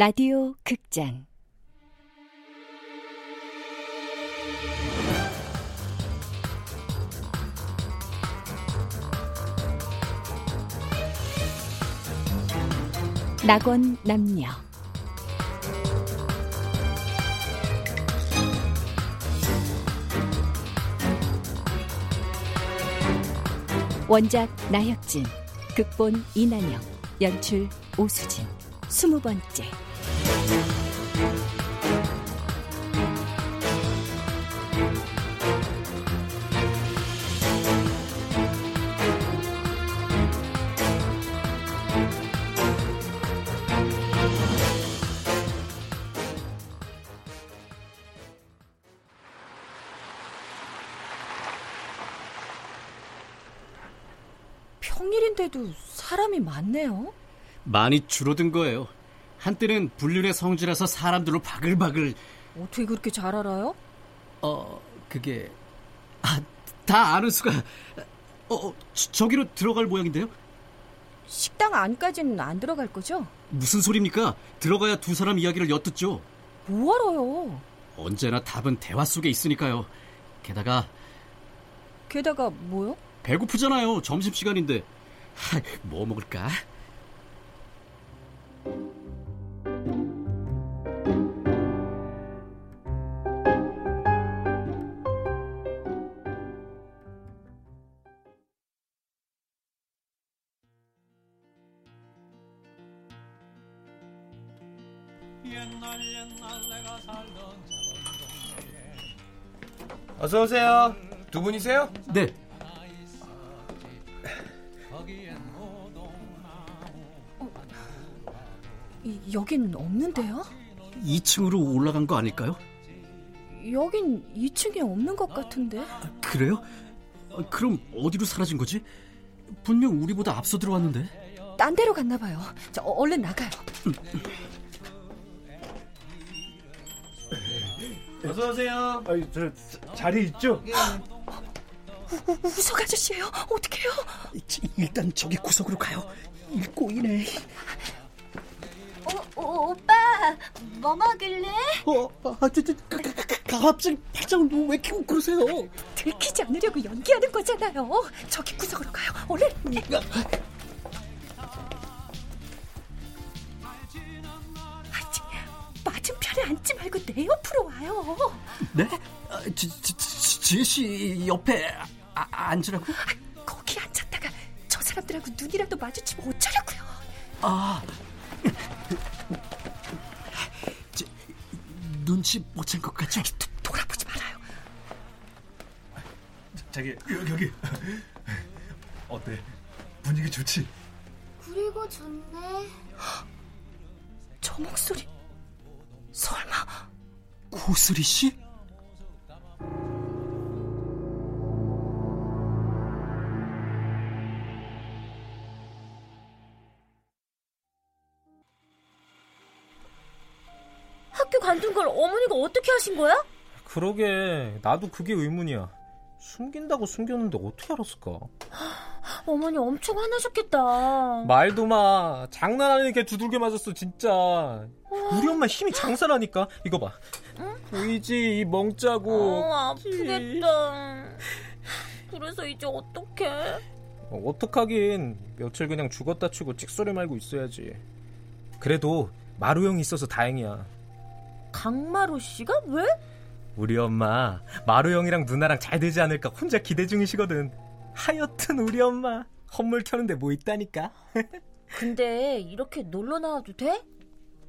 라디오 극장. 낙원 남녀. 원작 나혁진 극본 이난영 연출 오수진. 스무 번째 평일인데도 사람이 많네요. 많이 줄어든 거예요. 한때는 불륜의 성지라서 사람들로 바글바글. 어떻게 그렇게 잘 알아요? 어, 그게 아, 다 아는 수가. 어, 저, 기로 들어갈 모양인데요? 식당 안까지는 안 들어갈 거죠? 무슨 소리입니까? 들어가야 두 사람 이야기를 엿듣죠. 뭐하러요? 언제나 답은 대화 속에 있으니까요. 게다가 게다가 뭐요? 배고프잖아요. 점심시간인데. 뭐 먹을까? 어서 오세요. 두 분이세요? 네. 이, 여긴 없는데요? 2층으로 올라간 거 아닐까요? 여긴 2층에 없는 것 같은데. 그래요? 그럼 어디로 사라진 거지? 분명 우리보다 앞서 들어왔는데. 딴 데로 갔나 봐요. 자, 어, 얼른 나가요. 어서 오세요. 아니, 저 자리 있죠? 우, 우석 아저씨예요. 어떡해요? 일단 저기 구석으로 가요. 일 꼬이네. 어, 어, 오빠 뭐 먹을래? 어, 아, 저, 저, 가, 가, 가, 갑자기 발작을 왜 이렇게 웃 그러세요? 들키지 않으려고 연기하는 거잖아요. 저기 구석으로 가요. 얼른. 맞은편에 앉지 말고 내 옆으로 와요. 네? 아, 지, 지, 지, 지혜 씨 옆에 아, 앉으라고? 아, 거기 앉았다가 저 사람들하고 눈이라도 마주치면 어쩌려고요? 아, 저, 눈치 못 챈 것 같죠? 도, 돌아보지 말아요. 자기 여기 여기 어때? 분위기 좋지? 그리고 좋네. 저 목소리 설마 고슬이 씨? 학교 관둔 걸 어머니가 어떻게 하신 거야? 그러게 나도 그게 의문이야. 숨긴다고 숨겼는데 어떻게 알았을까? 어머니 엄청 화나셨겠다. 말도 마. 장난 아니게 두들겨 맞았어 진짜. 우리 엄마 힘이 장사라니까. 이거 봐. 보이지 이 멍자국. 어, 아프겠다. 그래서 이제 어떡해? 어, 어떡하긴 며칠 그냥 죽었다 치고 찍소리 말고 있어야지. 그래도 마루 형이 있어서 다행이야. 강마루 씨가 왜? 우리 엄마 마루 형이랑 누나랑 잘 되지 않을까 혼자 기대 중이시거든. 하여튼 우리 엄마 헛물 켜는데 뭐 있다니까. 근데 이렇게 놀러 나와도 돼?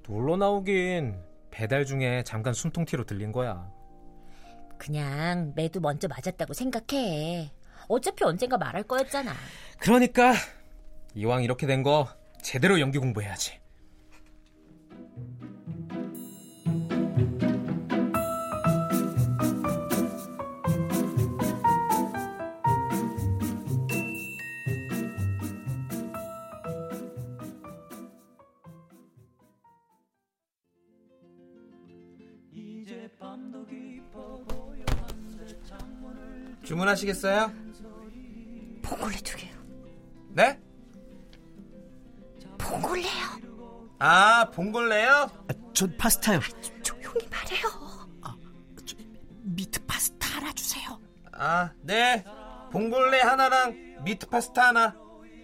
놀러 나오긴 배달 중에 잠깐 숨통티로 들린 거야. 그냥 매도 먼저 맞았다고 생각해. 어차피 언젠가 말할 거였잖아. 그러니까 이왕 이렇게 된 거 제대로 연기 공부해야지. 주문하시겠어요? 봉골레 두 개요. 네? 봉골레요. 아, 봉골레요? 아, 전 파스타요. 조용히 말해요. meat 파스타 하나 주세요. 아, 네. 봉골레 하나랑 meat 파스타 하나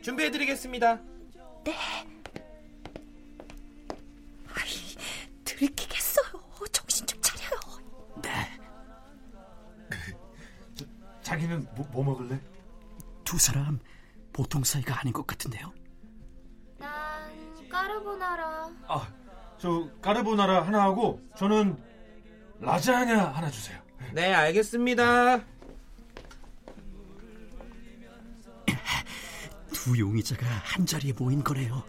준비해드리겠습니다. 들 자기는 뭐, 뭐 먹을래? 두 사람 보통 사이가 아닌 것 같은데요. 난 까르보나라. 아, 저 까르보나라 하나 하고 저는 라자냐 하나 주세요. 네, 알겠습니다. 두 용의자가 한 자리에 모인 거래요.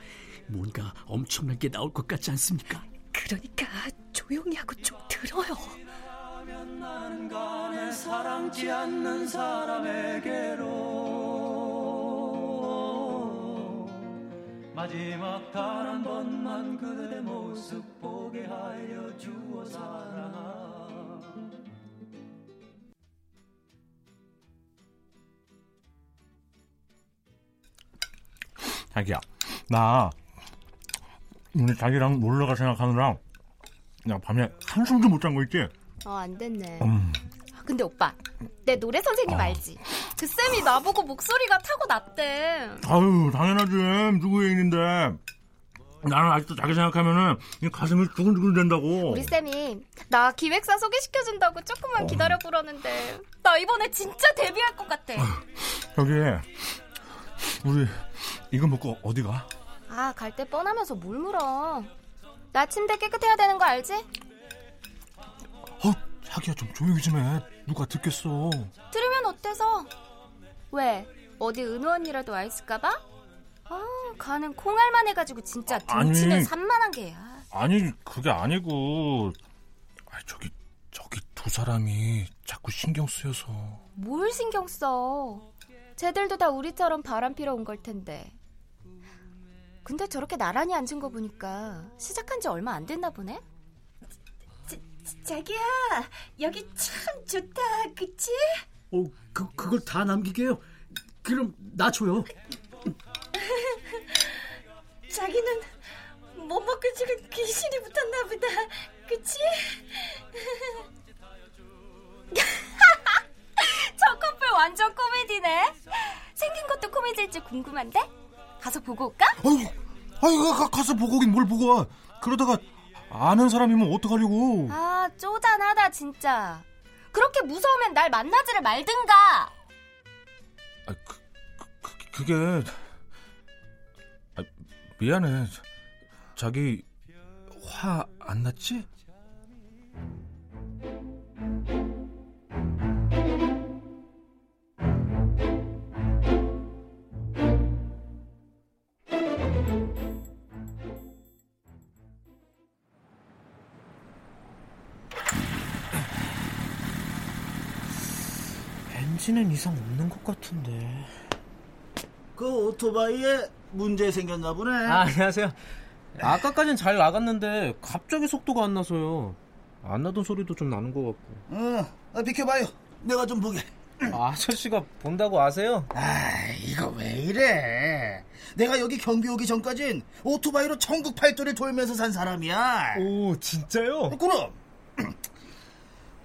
뭔가 엄청난 게 나올 것 같지 않습니까? 그러니까 조용히 하고 좀 들어요. 사랑지 않는 사람에게로 마지막 단 한 번만 그대 모습 보게 하여 주어 사랑아 자기야, 나 오늘 자기랑 놀러 갈 생각하느라 나 밤에 한숨도 못 잔 거 있지? 어, 안 됐네. 음, 근데 오빠, 내 노래 선생님 알지? 그 쌤이 나보고 목소리가 타고났대. 아유 당연하지 누구에 있는데 나는 아직도 자기 생각하면은 이 가슴이 두근두근 된다고. 우리 쌤이 나 기획사 소개시켜준다고 조금만 기다려 보라는데 나 이번에 진짜 데뷔할 것 같아. 저기 우리 이거 먹고 어디 가? 아, 갈 때 뻔하면서 뭘 물어. 나 침대 깨끗해야 되는 거 알지? 어 자기야 좀 조용히 좀 해. 누가 듣겠어. 들으면 어때서? 왜? 어디 은호 언니라도 와 있을까봐? 아, 가는 콩알만 해가지고 진짜 아니. 등치는 산만한 게야. 아니 그게 아니고 아 저기 저기 두 사람이 자꾸 신경 쓰여서 뭘 신경 써? 쟤들도 다 우리처럼 바람 피러 온 걸 텐데. 근데 저렇게 나란히 앉은 거 보니까 시작한 지 얼마 안 됐나 보네? 자기야, 여기 참 좋다, 그치? 어, 그 그걸 다 남기게요. 그럼 나 줘요. 자기는 못 먹고 지금 귀신이 붙었나 보다, 그치? 저 커플 완전 코미디네. 생긴 것도 코미디일지 궁금한데? 가서 보고 올까? 아이고 아이고 가, 가서 보고 오긴 뭘 보고 와 그러다가 아는 사람이면 어떡하려고 아, 쪼잔하다, 진짜. 그렇게 무서우면 날 만나지를 말든가. 아, 그, 그, 그게 아, 미안해 자기 화 안 났지? 엔진은 이상 없는 것 같은데. 그 오토바이에 문제 생겼나 보네. 아, 안녕하세요. 아까까진 잘 나갔는데 갑자기 속도가 안 나서요. 안 나던 소리도 좀 나는 것 같고. 어, 아, 비켜봐요. 내가 좀 보게. 아, 아저씨가 본다고 아세요? 아, 이거 왜 이래? 내가 여기 경비 오기 전까진 오토바이로 전국 팔도를 돌면서 산 사람이야. 오, 진짜요? 그럼.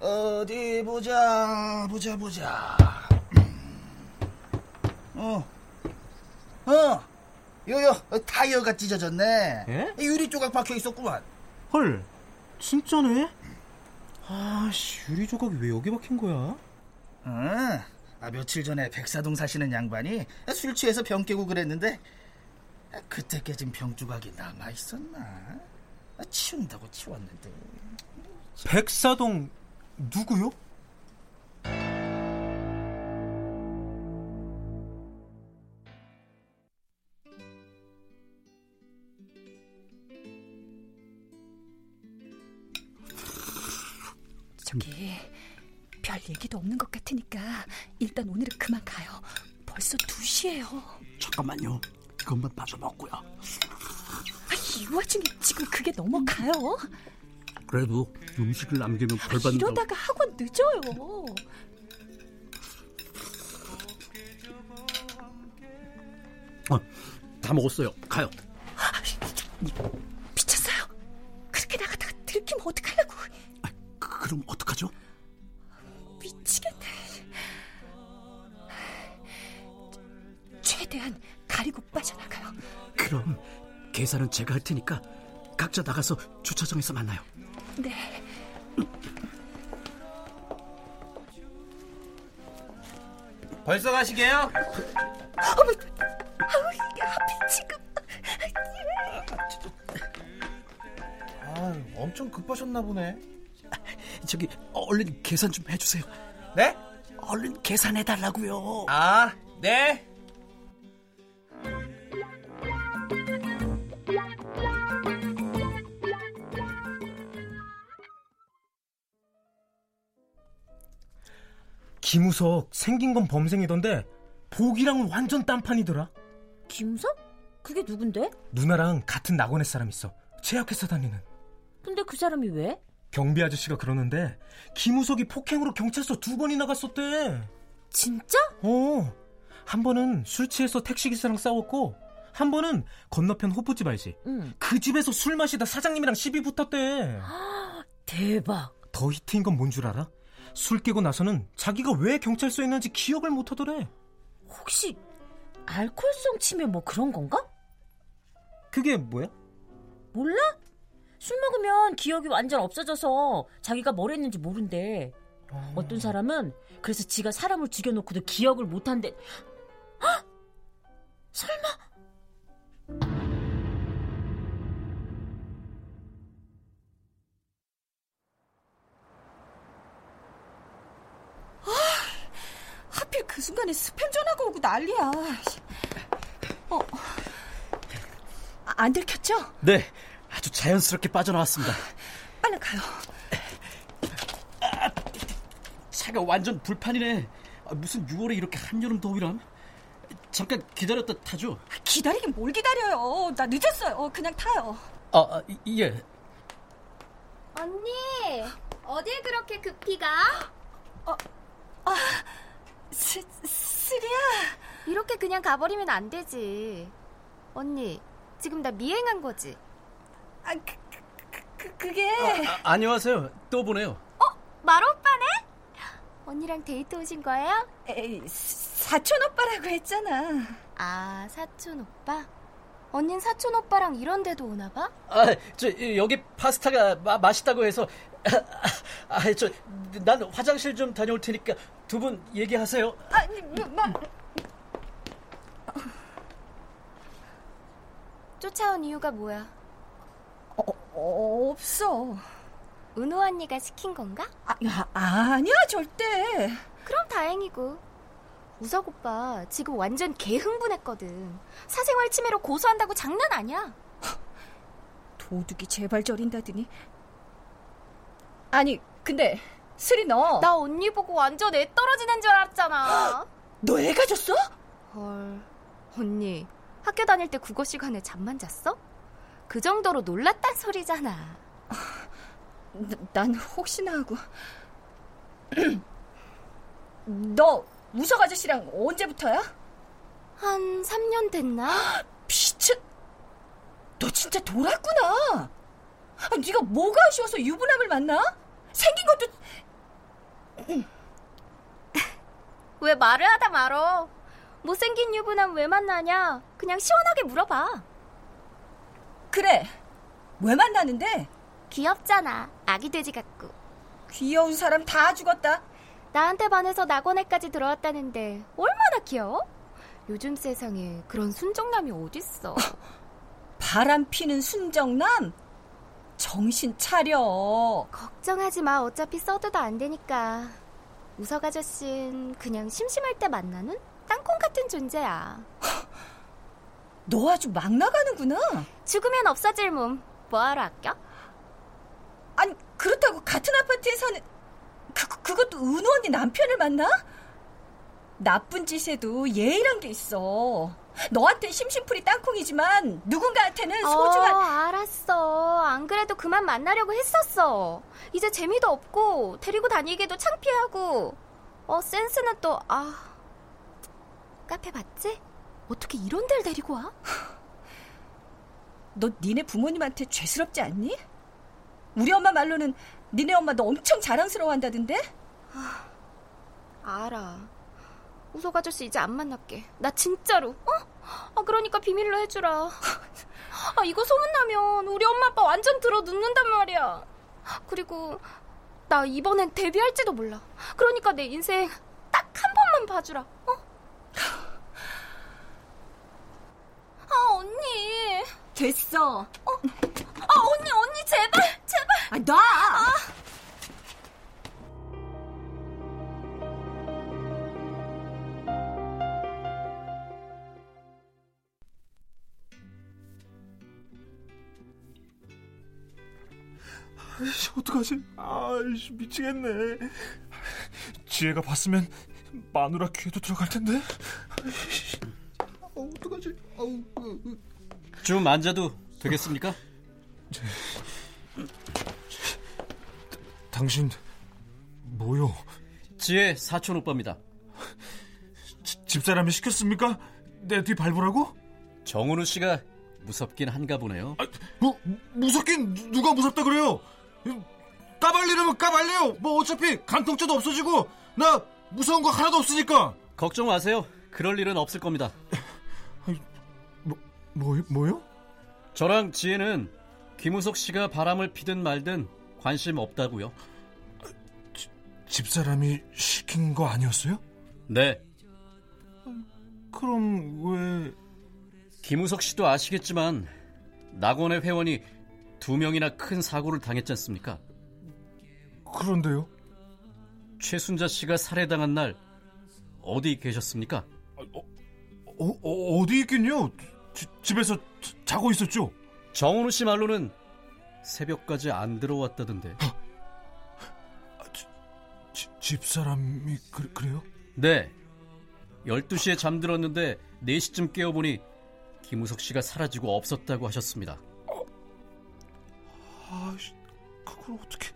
어디 보자, 보자, 보자. 어, 어, 요요 타이어가 찢어졌네. 예? 유리 조각 박혀 있었구만. 헐, 진짜네? 아, 씨, 유리 조각이 왜 여기 박힌 거야? 응. 아, 며칠 전에 백사동 사시는 양반이 술 취해서 병 깨고 그랬는데 아, 그때 깨진 병 조각이 남아 있었나? 아, 치운다고 치웠는데. 백사동 누구요? 저기 별 얘기도 없는 것 같으니까 일단 오늘은 그만 가요. 벌써 2시예요. 잠깐만요. 이것만 마저 먹고요. 아, 이 와중에 지금 그게 넘어가요? 그래도 음식을 남기면 벌 받는 거. 이러다가 학원 늦어요. 어, 다 먹었어요. 가요. 어떡하려고. 그, 그럼 어떡하죠? 미치겠네. 최대한 가리고 빠져나가요. 그럼 계산은 제가 할 테니까 각자 나가서 주차장에서 만나요. 네. 벌써 가시게요? 어머, 아우, 이게 하필 지금. 아, 엄청 급하셨나 보네. 저기 얼른 계산 좀 해주세요. 네? 얼른 계산해 달라고요. 아, 네. 김우석 생긴 건 범생이던데 복이랑은 완전 딴판이더라. 김우석? 그게 누군데? 누나랑 같은 낙원의 사람 있어. 제약회사 다니는. 근데 그 사람이 왜? 경비 아저씨가 그러는데 김우석이 폭행으로 경찰서 두 번이나 갔었대. 진짜? 어. 한 번은 술 취해서 택시기사랑 싸웠고 한 번은 건너편 호프집 알지? 응. 그 집에서 술 마시다 사장님이랑 시비 붙었대. 대박. 더 히트인 건 뭔 줄 알아? 술 깨고 나서는 자기가 왜 경찰서에 있는지 기억을 못 하더래. 혹시 알코올성 치매 뭐 그런 건가? 그게 뭐야? 몰라? 술 먹으면 기억이 완전 없어져서 자기가 뭘 했는지 모른대. 어떤 사람은 그래서 지가 사람을 죽여놓고도 기억을 못한대. 헉! 설마? 순간에 스팸 전화가 오고 난리야. 어. 아, 안 들켰죠? 네, 아주 자연스럽게 빠져나왔습니다. 빨리 가요. 차가 완전 불판이네. 아, 무슨 6월에 이렇게 한여름 더위람? 잠깐 기다렸다 타죠. 기다리긴 뭘 기다려요. 나 늦었어요. 그냥 타요. 아, 아 이- 예. 언니, 어딜 그렇게 급히 가? 스, 쓰리야. 이렇게 그냥 가버리면 안 되지. 언니, 지금 나 미행한 거지? 아, 그, 그, 그, 그게. 아, 안녕하세요. 또 보네요. 마루 오빠네? 언니랑 데이트 오신 거예요? 에이, 사촌 오빠라고 했잖아. 아, 사촌 오빠? 언닌 사촌 오빠랑 이런 데도 오나 봐? 아, 저 여기 파스타가 마, 맛있다고 해서 아, 저 난 화장실 좀 다녀올 테니까 두 분 얘기하세요. 아니, 뭐, 뭐. 쫓아온 이유가 뭐야? 어, 없어. 은호 언니가 시킨 건가? 아, 아, 아니야, 절대. 그럼 다행이고. 우석 오빠 지금 완전 개흥분했거든. 사생활 침해로 고소한다고 장난 아니야. 도둑이 제발 저린다더니. 아니, 근데, 슬이 너. 나 언니 보고 완전 애 떨어지는 줄 알았잖아. 너 애가 줬어? 헐. 언니, 학교 다닐 때 국어 시간에 잠만 잤어? 그 정도로 놀랐단 소리잖아. 난 혹시나 하고. 너 우석 아저씨랑 언제부터야? 한 3년 됐나? 미친. 너 진짜 돌았구나. 아, 네가 뭐가 아쉬워서 유부남을 만나? 생긴 것도 왜 말을 하다 말어? 못생긴 유부남 왜 만나냐? 그냥 시원하게 물어봐. 그래. 왜 만나는데? 귀엽잖아. 아기 돼지 같고. 귀여운 사람 다 죽었다. 나한테 반해서 낙원에까지 들어왔다는데 얼마나 귀여워? 요즘 세상에 그런 순정남이 어딨어. 바람 피는 순정남? 정신 차려. 걱정하지 마. 어차피 써도도 안 되니까. 우석 아저씨는 그냥 심심할 때 만나는 땅콩 같은 존재야. 너 아주 막 나가는구나. 죽으면 없어질 몸. 뭐하러 아껴? 아니 그렇다고 같은 아파트에 사는 그, 그- 그것도 은호 언니 남편을 만나? 나쁜 짓에도 예의란 게 있어. 너한테 심심풀이 땅콩이지만 누군가한테는 소중한 어, 알았어. 안 그래도 그만 만나려고 했었어. 이제 재미도 없고 데리고 다니기도 창피하고. 어 센스는 또 아. 카페 봤지? 어떻게 이런 데를 데리고 와? 너 니네 부모님한테 죄스럽지 않니? 우리 엄마 말로는 니네 엄마 너 엄청 자랑스러워한다던데? 아, 알아. 우석 아저씨 이제 안 만날게. 나 진짜로. 어? 아 그러니까 비밀로 해주라. 아 이거 소문나면 우리 엄마 아빠 완전 들어 눕는단 말이야. 그리고 나 이번엔 데뷔할지도 몰라. 그러니까 내 인생 딱 한 번만 봐주라. 어? 아 언니. 됐어. 어? 아 언니 언니 제발 제발. 아 놔. 아이씨, 미치겠네. 지혜가 봤으면 마누라 귀에도 들어갈 텐데. 아이씨, 어, 어떡하지? 아우, 좀 앉아도 되겠습니까? 당신 뭐요? 지혜 사촌 오빠입니다. 지, 집사람이 시켰습니까? 내 뒤 밟으라고? 정은우 씨가 무섭긴 한가 보네요. 아, 뭐 무섭긴 누가 무섭다 그래요? 까발리려면 까발려요. 뭐 어차피 간통죄도 없어지고 나 무서운 거 하나도 없으니까. 걱정 마세요. 그럴 일은 없을 겁니다. 뭐, 뭐 뭐요? 저랑 지혜는 김우석 씨가 바람을 피든 말든 관심 없다고요. 지, 집사람이 시킨 거 아니었어요? 네. 그럼 왜 김우석 씨도 아시겠지만 낙원의 회원이 두 명이나 큰 사고를 당했지 않습니까? 그런데요? 최순자 씨가 살해당한 날 어디 계셨습니까? 어, 어, 어 디 있긴요? 지, 집에서 자고 있었죠. 정은우 씨 말로는 새벽까지 안 들어왔다던데. 아, 지, 집사람이 그, 그래요? 네. 12시에 잠들었는데 4시쯤 깨어보니 김우석 씨가 사라지고 없었다고 하셨습니다. 아, 그걸 어떻게...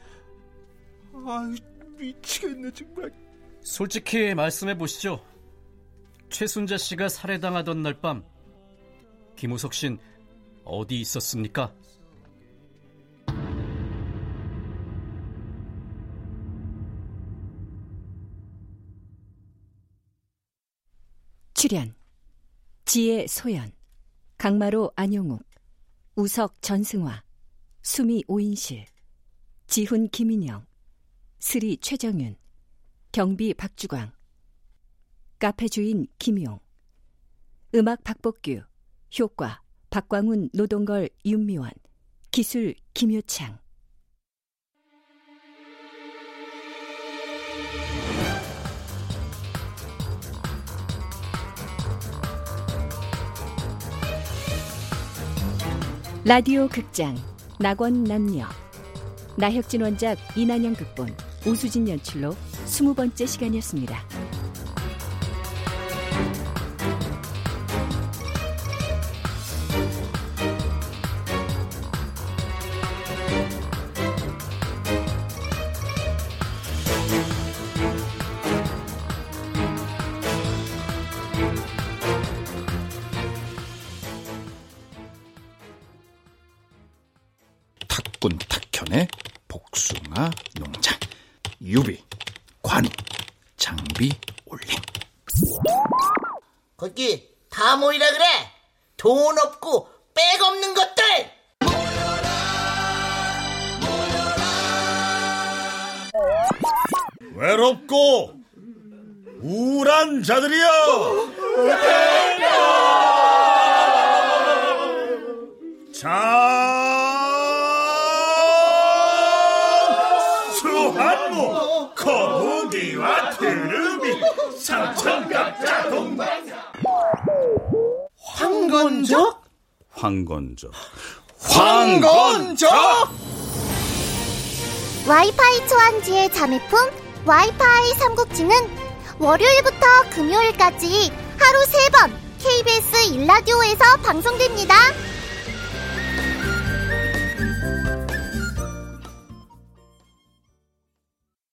아, 미치겠네 정말. 솔직히 말씀해 보시죠. 최순자 씨가 살해당하던 날 밤 김우석 씨는 어디 있었습니까? 출연 지혜 소연 강마로 안용욱 우석 전승화 수미 오인실 지훈 김인영 스리 최정윤 경비 박주광 카페 주인 김용 음악 박복규 효과 박광훈 노동걸 윤미원 기술 김효창. 라디오 극장 낙원 남녀. 나혁진 원작 이난영 극본 오수진 연출로 스무 번째 시간이었습니다. 돈 없고 백 없는 것들! 외롭고 우울한 자들이여! 수한무 황건적 황건적? 와이파이 초안지의 자매품 와이파이 삼국지는 월요일부터 금요일까지 하루 3번 KBS 일라디오에서 방송됩니다.